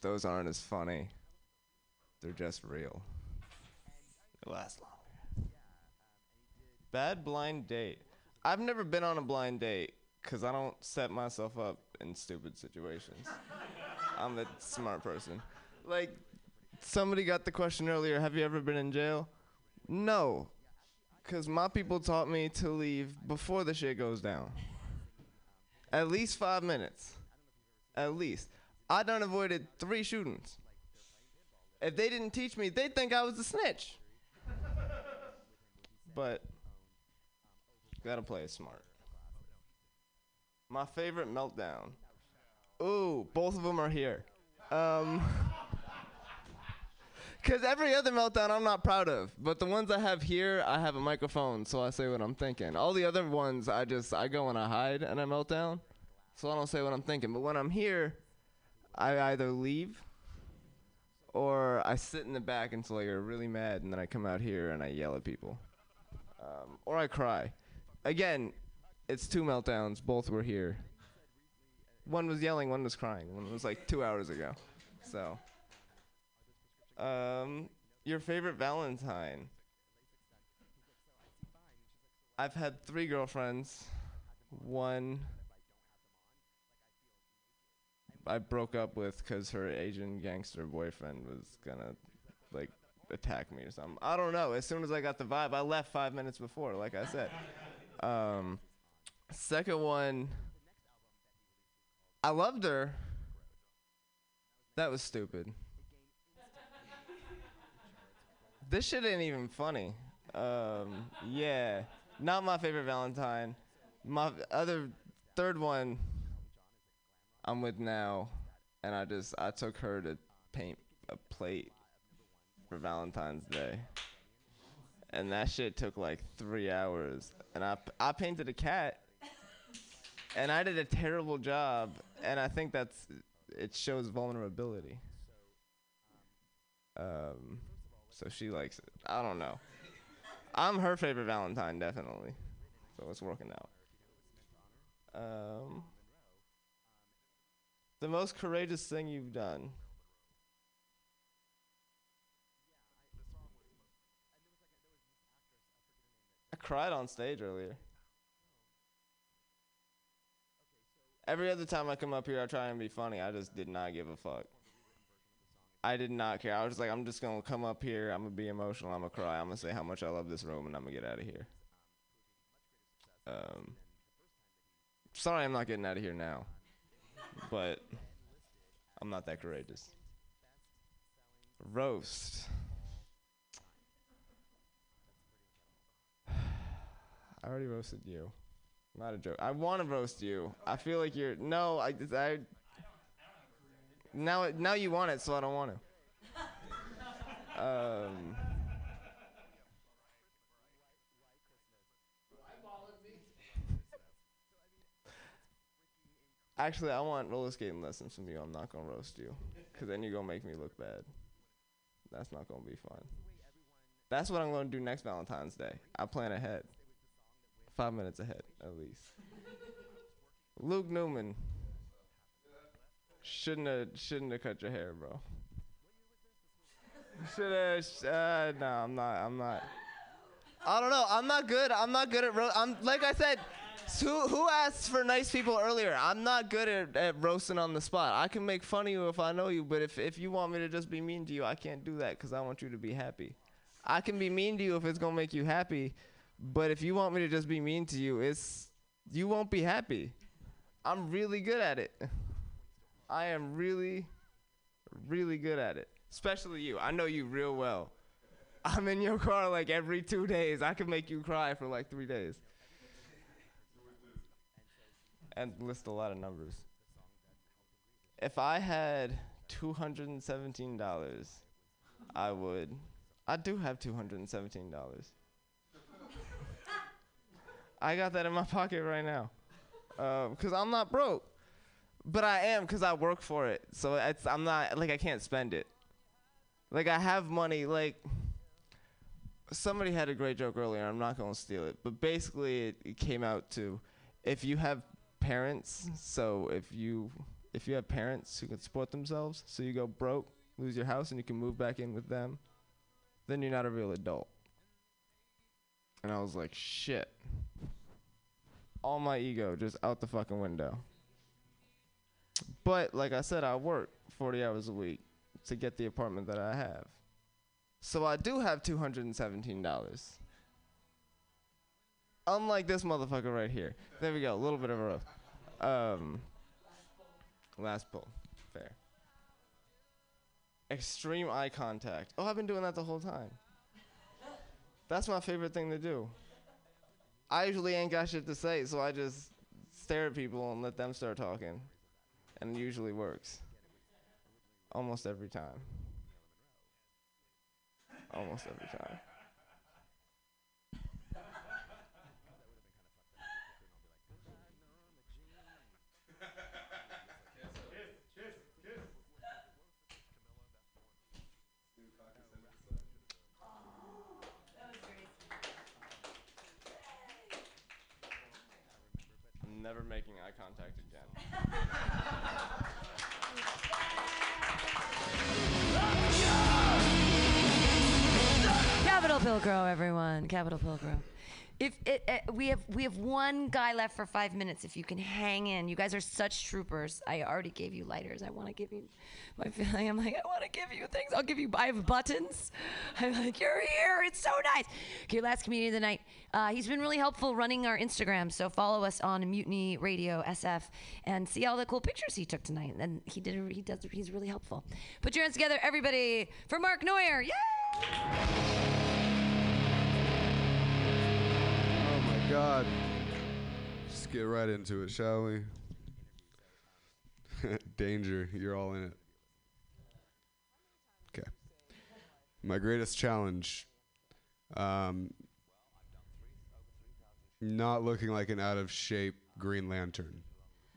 Those aren't as funny. They're just real. It lasts longer. Bad blind date. I've never been on a blind date because I don't set myself up in stupid situations. I'm a smart person. Like, somebody got the question earlier Have you ever been in jail? No. Because my people taught me to leave before the shit goes down. At least five minutes. At least. I done avoided three shootings. If they didn't teach me, they'd think I was a snitch. but, gotta play it smart. My favorite meltdown. Ooh, both of them are here. Um, Cause every other meltdown I'm not proud of, but the ones I have here, I have a microphone, so I say what I'm thinking. All the other ones, I just I go and I hide and I meltdown, so I don't say what I'm thinking. But when I'm here, I either leave or I sit in the back until I get really mad, and then I come out here and I yell at people, um, or I cry. Again, it's two meltdowns. Both were here. One was yelling, one was crying. One was like two hours ago. So. Um, your favorite Valentine? I've had three girlfriends. One I broke up with because her Asian gangster boyfriend was gonna like attack me or something. I don't know. As soon as I got the vibe, I left five minutes before, like I said. Um, second one, I loved her. That was stupid. This shit ain't even funny. Um, yeah, not my favorite Valentine. My other third one, I'm with now, and I just I took her to paint a plate for Valentine's Day, and that shit took like three hours, and I I painted a cat, and I did a terrible job, and I think that's it shows vulnerability. Um, so she likes it. I don't know. I'm her favorite Valentine, definitely. So it's working out. Um, the most courageous thing you've done. Cried on stage earlier. Every other time I come up here, I try and be funny. I just did not give a fuck. I did not care. I was just like, I'm just gonna come up here. I'm gonna be emotional. I'm gonna cry. I'm gonna say how much I love this room, and I'm gonna get out of here. Um, sorry, I'm not getting out of here now, but I'm not that courageous. Roast. I already roasted you. Not a joke. I want to roast you. I feel like you're no. I I. Now now you want it, so I don't want to. Um. Actually, I want roller skating lessons from you. I'm not gonna roast you, cause then you're gonna make me look bad. That's not gonna be fun. That's what I'm gonna do next Valentine's Day. I plan ahead. Five minutes ahead, at least. Luke Newman. Shouldn't have shouldn't have cut your hair, bro. Should have. Uh, no, I'm not. I'm not. I don't know. I'm not good. I'm not good at. Ro- I'm like I said. Who who asked for nice people earlier? I'm not good at, at roasting on the spot. I can make fun of you if I know you, but if if you want me to just be mean to you, I can't do that because I want you to be happy. I can be mean to you if it's gonna make you happy, but if you want me to just be mean to you, it's you won't be happy. I'm really good at it. I am really, really good at it. Especially you. I know you real well. I'm in your car like every two days. I can make you cry for like three days. And list a lot of numbers. If I had $217, I would. I do have $217. I got that in my pocket right now. Um, because I'm not broke. But I am because I work for it. So I'm not like I can't spend it. Like I have money. Like somebody had a great joke earlier. I'm not gonna steal it, but basically it, it came out to if you have parents. So if you if you have parents who can support themselves, so you go broke, lose your house, and you can move back in with them, then you're not a real adult. And I was like, shit. All my ego just out the fucking window. But like I said, I work 40 hours a week to get the apartment that I have. So I do have $217. Unlike this motherfucker right here. There we go, a little bit of a rough. Um, last pull. Fair. Extreme eye contact. Oh, I've been doing that the whole time. That's my favorite thing to do. I usually ain't got shit to say, so I just stare at people and let them start talking. And it usually works. Almost every time. Almost every time. Pilcrow, everyone. Capital Pilcrow. If it, uh, we have we have one guy left for five minutes, if you can hang in, you guys are such troopers. I already gave you lighters. I want to give you my feeling. I'm like, I want to give you things. I'll give you. I have buttons. I'm like, you're here. It's so nice. Okay, last comedian of the night. Uh, he's been really helpful running our Instagram. So follow us on Mutiny Radio SF and see all the cool pictures he took tonight. And he did. He does. He's really helpful. Put your hands together, everybody, for Mark Neuer. Yay! God. Just get right into it, shall we? Danger, you're all in it. Okay. My greatest challenge. Um, not looking like an out of shape Green Lantern.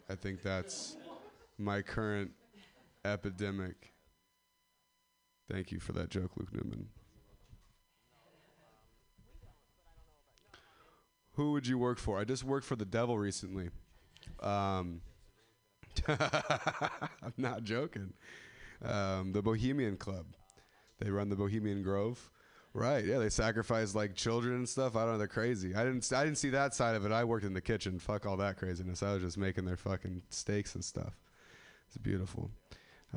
I think that's my current epidemic. Thank you for that joke, Luke Newman. Who would you work for? I just worked for the devil recently. Um, I'm not joking. Um, the Bohemian Club. They run the Bohemian Grove. Right. Yeah, they sacrifice like children and stuff. I don't know. They're crazy. I didn't. I didn't see that side of it. I worked in the kitchen. Fuck all that craziness. I was just making their fucking steaks and stuff. It's beautiful.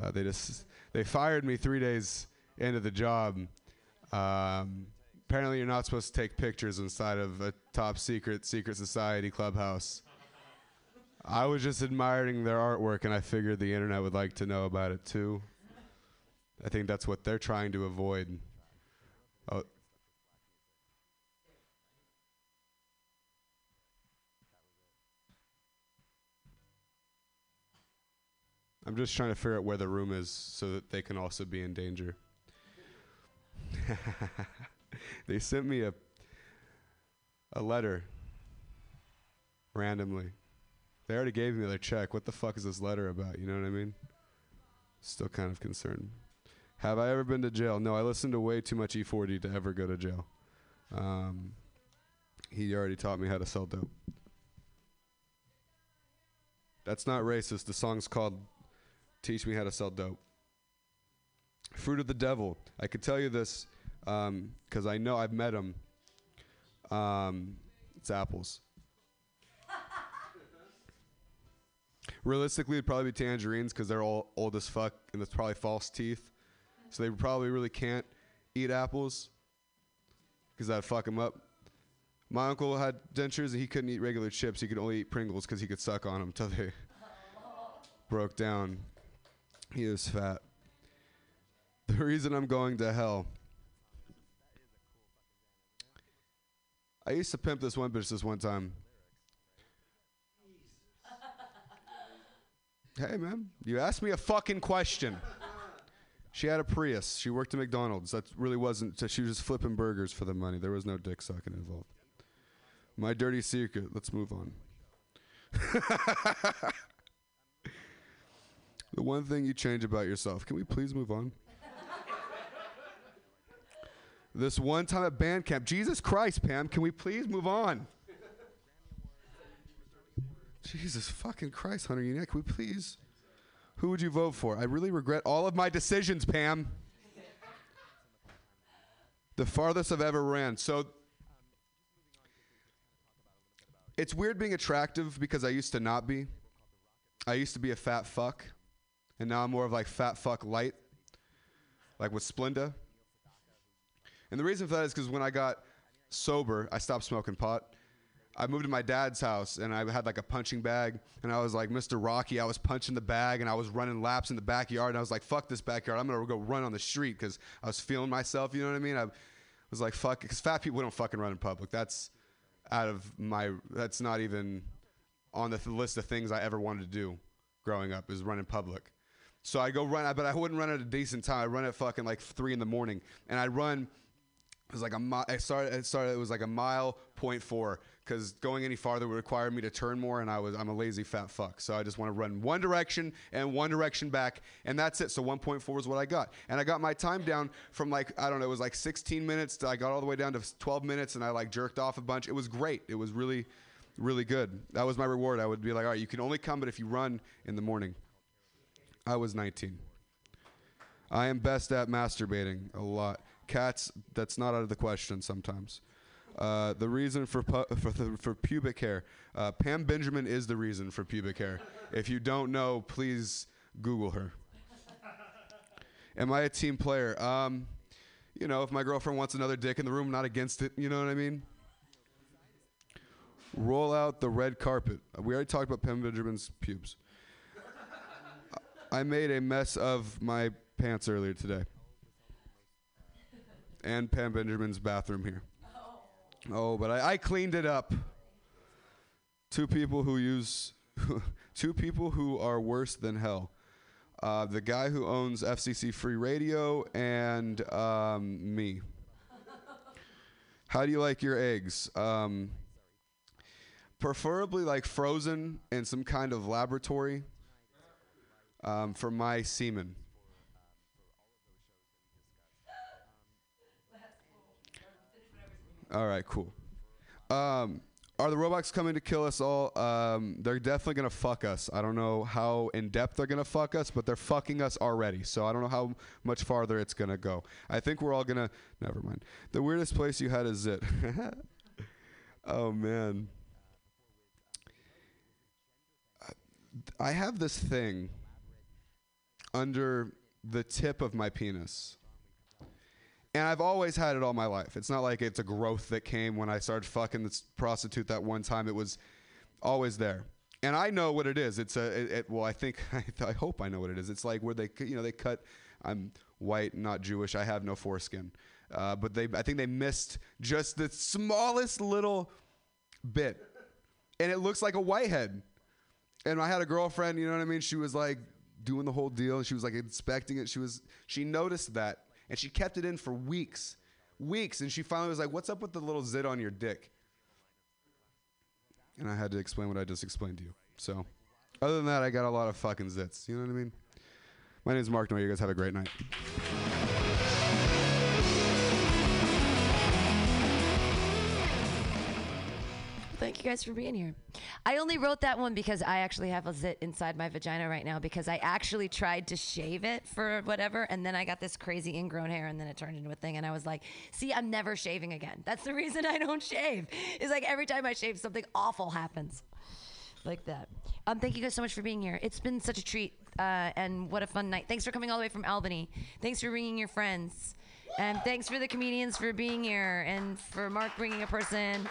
Uh, they just they fired me three days into the job. Um, apparently, you're not supposed to take pictures inside of a top secret secret society clubhouse. I was just admiring their artwork, and I figured the internet would like to know about it too. I think that's what they're trying to avoid. Oh. I'm just trying to figure out where the room is so that they can also be in danger. they sent me a a letter randomly. They already gave me their check. What the fuck is this letter about? You know what I mean? Still kind of concerned. Have I ever been to jail? No, I listened to way too much E40 to ever go to jail. Um, he already taught me how to sell dope. That's not racist. The song's called Teach Me How to Sell Dope. Fruit of the Devil. I could tell you this because I know I've met him. Um, it's apples. Realistically, it'd probably be tangerines because they're all old as fuck and it's probably false teeth. So they probably really can't eat apples because that'd fuck them up. My uncle had dentures and he couldn't eat regular chips. He could only eat Pringles because he could suck on them till they broke down. He was fat. The reason I'm going to hell. I used to pimp this one bitch this one time. Hey man, you asked me a fucking question. She had a Prius. She worked at McDonald's. That really wasn't. She was just flipping burgers for the money. There was no dick sucking involved. My dirty secret. Let's move on. the one thing you change about yourself. Can we please move on? This one time at band camp. Jesus Christ, Pam. Can we please move on? Jesus fucking Christ, Hunter. You can we please? Who would you vote for? I really regret all of my decisions, Pam. the farthest I've ever ran. So it's weird being attractive because I used to not be. I used to be a fat fuck, and now I'm more of like fat fuck light, like with Splenda. And the reason for that is because when I got sober, I stopped smoking pot. I moved to my dad's house and I had like a punching bag and I was like Mr. Rocky. I was punching the bag and I was running laps in the backyard and I was like, fuck this backyard. I'm gonna go run on the street because I was feeling myself. You know what I mean? I was like, fuck, because fat people don't fucking run in public. That's out of my. That's not even on the th- list of things I ever wanted to do growing up is run in public. So I go run, but I wouldn't run at a decent time. I run at fucking like three in the morning, and I run. It was like a mile. I started. It started. It was like a mile point four because going any farther would require me to turn more, and I was. I'm a lazy fat fuck, so I just want to run one direction and one direction back, and that's it. So 1.4 is what I got, and I got my time down from like I don't know. It was like 16 minutes. To, I got all the way down to 12 minutes, and I like jerked off a bunch. It was great. It was really, really good. That was my reward. I would be like, all right, you can only come, but if you run in the morning. I was 19. I am best at masturbating a lot. Cats, that's not out of the question sometimes. Uh, the reason for pu- for, the, for pubic hair, uh, Pam Benjamin is the reason for pubic hair. If you don't know, please Google her. Am I a team player? Um, you know, if my girlfriend wants another dick in the room, not against it. You know what I mean? Roll out the red carpet. We already talked about Pam Benjamin's pubes. I made a mess of my pants earlier today. And Pam Benjamin's bathroom here. Oh, but I, I cleaned it up. Two people who use, two people who are worse than hell. Uh, the guy who owns FCC Free Radio and um, me. How do you like your eggs? Um, preferably like frozen in some kind of laboratory um, for my semen. All right, cool. Um, are the robots coming to kill us all? Um, they're definitely gonna fuck us. I don't know how in depth they're gonna fuck us, but they're fucking us already. So I don't know how much farther it's gonna go. I think we're all gonna. Never mind. The weirdest place you had is it. oh man. I have this thing under the tip of my penis. And I've always had it all my life. It's not like it's a growth that came when I started fucking this prostitute that one time. It was always there. And I know what it is. It's a, it, it, well, I think, I, I hope I know what it is. It's like where they, you know, they cut, I'm white, not Jewish. I have no foreskin. Uh, but they, I think they missed just the smallest little bit. And it looks like a whitehead. And I had a girlfriend, you know what I mean? She was like doing the whole deal. She was like inspecting it. She was, she noticed that and she kept it in for weeks, weeks. And she finally was like, "What's up with the little zit on your dick?" And I had to explain what I just explained to you. So, other than that, I got a lot of fucking zits. You know what I mean? My name is Mark Noy. You guys have a great night. Thank you guys for being here. I only wrote that one because I actually have a zit inside my vagina right now because I actually tried to shave it for whatever and then I got this crazy ingrown hair and then it turned into a thing and I was like, "See, I'm never shaving again." That's the reason I don't shave. It's like every time I shave something awful happens. Like that. Um, thank you guys so much for being here. It's been such a treat, uh, and what a fun night. Thanks for coming all the way from Albany. Thanks for bringing your friends. And thanks for the comedians for being here, and for Mark bringing a person,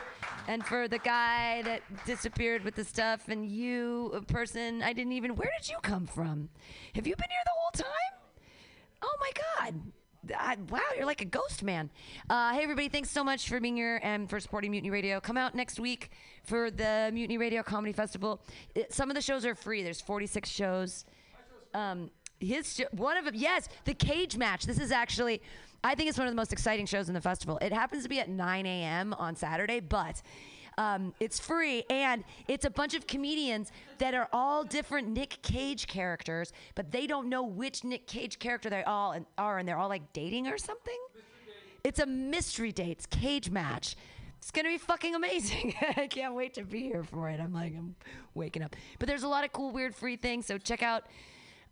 and for the guy that disappeared with the stuff, and you, a person I didn't even. Where did you come from? Have you been here the whole time? Oh my God. I, wow, you're like a ghost man. Uh, hey, everybody, thanks so much for being here and for supporting Mutiny Radio. Come out next week for the Mutiny Radio Comedy Festival. It, some of the shows are free, there's 46 shows. Um, his sh- one of them, yes, the cage match. This is actually, I think it's one of the most exciting shows in the festival. It happens to be at 9 a.m. on Saturday, but um, it's free and it's a bunch of comedians that are all different Nick Cage characters, but they don't know which Nick Cage character they all are, and they're all like dating or something. It's a mystery dates cage match. It's gonna be fucking amazing. I can't wait to be here for it. I'm like, I'm waking up. But there's a lot of cool, weird, free things. So check out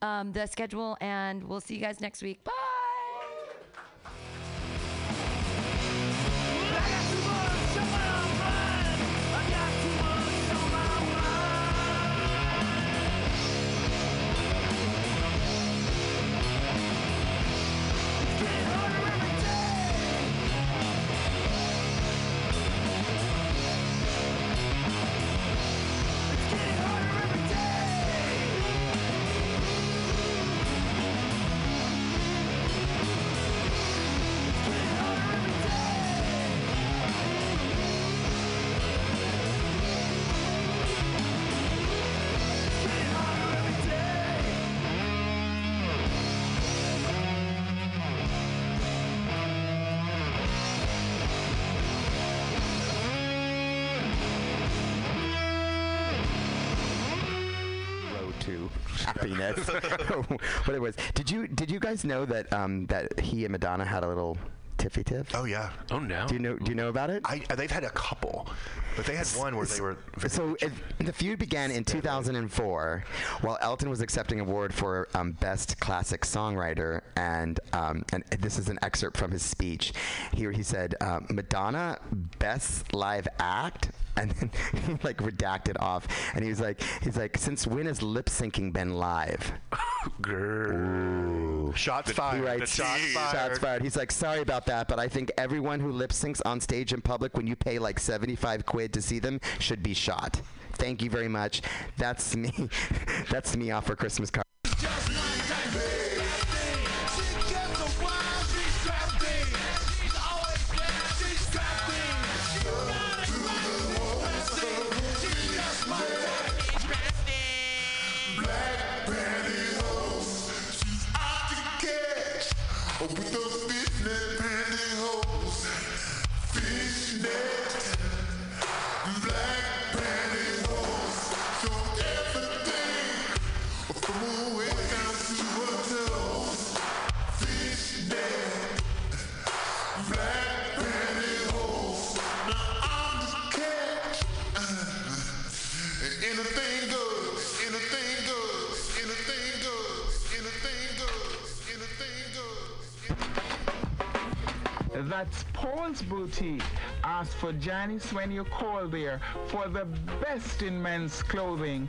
um, the schedule, and we'll see you guys next week. Bye. Happiness. what it was. Did you did you guys know that um, that he and Madonna had a little tiffy tiff? Oh yeah. Oh no. Do you know Do you know about it? I, uh, they've had a couple, but they had one where they were. So it, the feud began in 2004, while Elton was accepting award for um, best classic songwriter, and um, and this is an excerpt from his speech. Here he said, uh, "Madonna best live act." And then he like redacted off, and he was like, "He's like, since when has lip syncing been live?" Ooh. Shots He fired. writes, Shots fired. Shots fired. He's like, sorry about that, but I think everyone who lip syncs on stage in public when you pay like 75 quid to see them should be shot. Thank you very much. That's me. That's me off for Christmas card. Paul's Boutique. Ask for Janice when you call there for the best in men's clothing.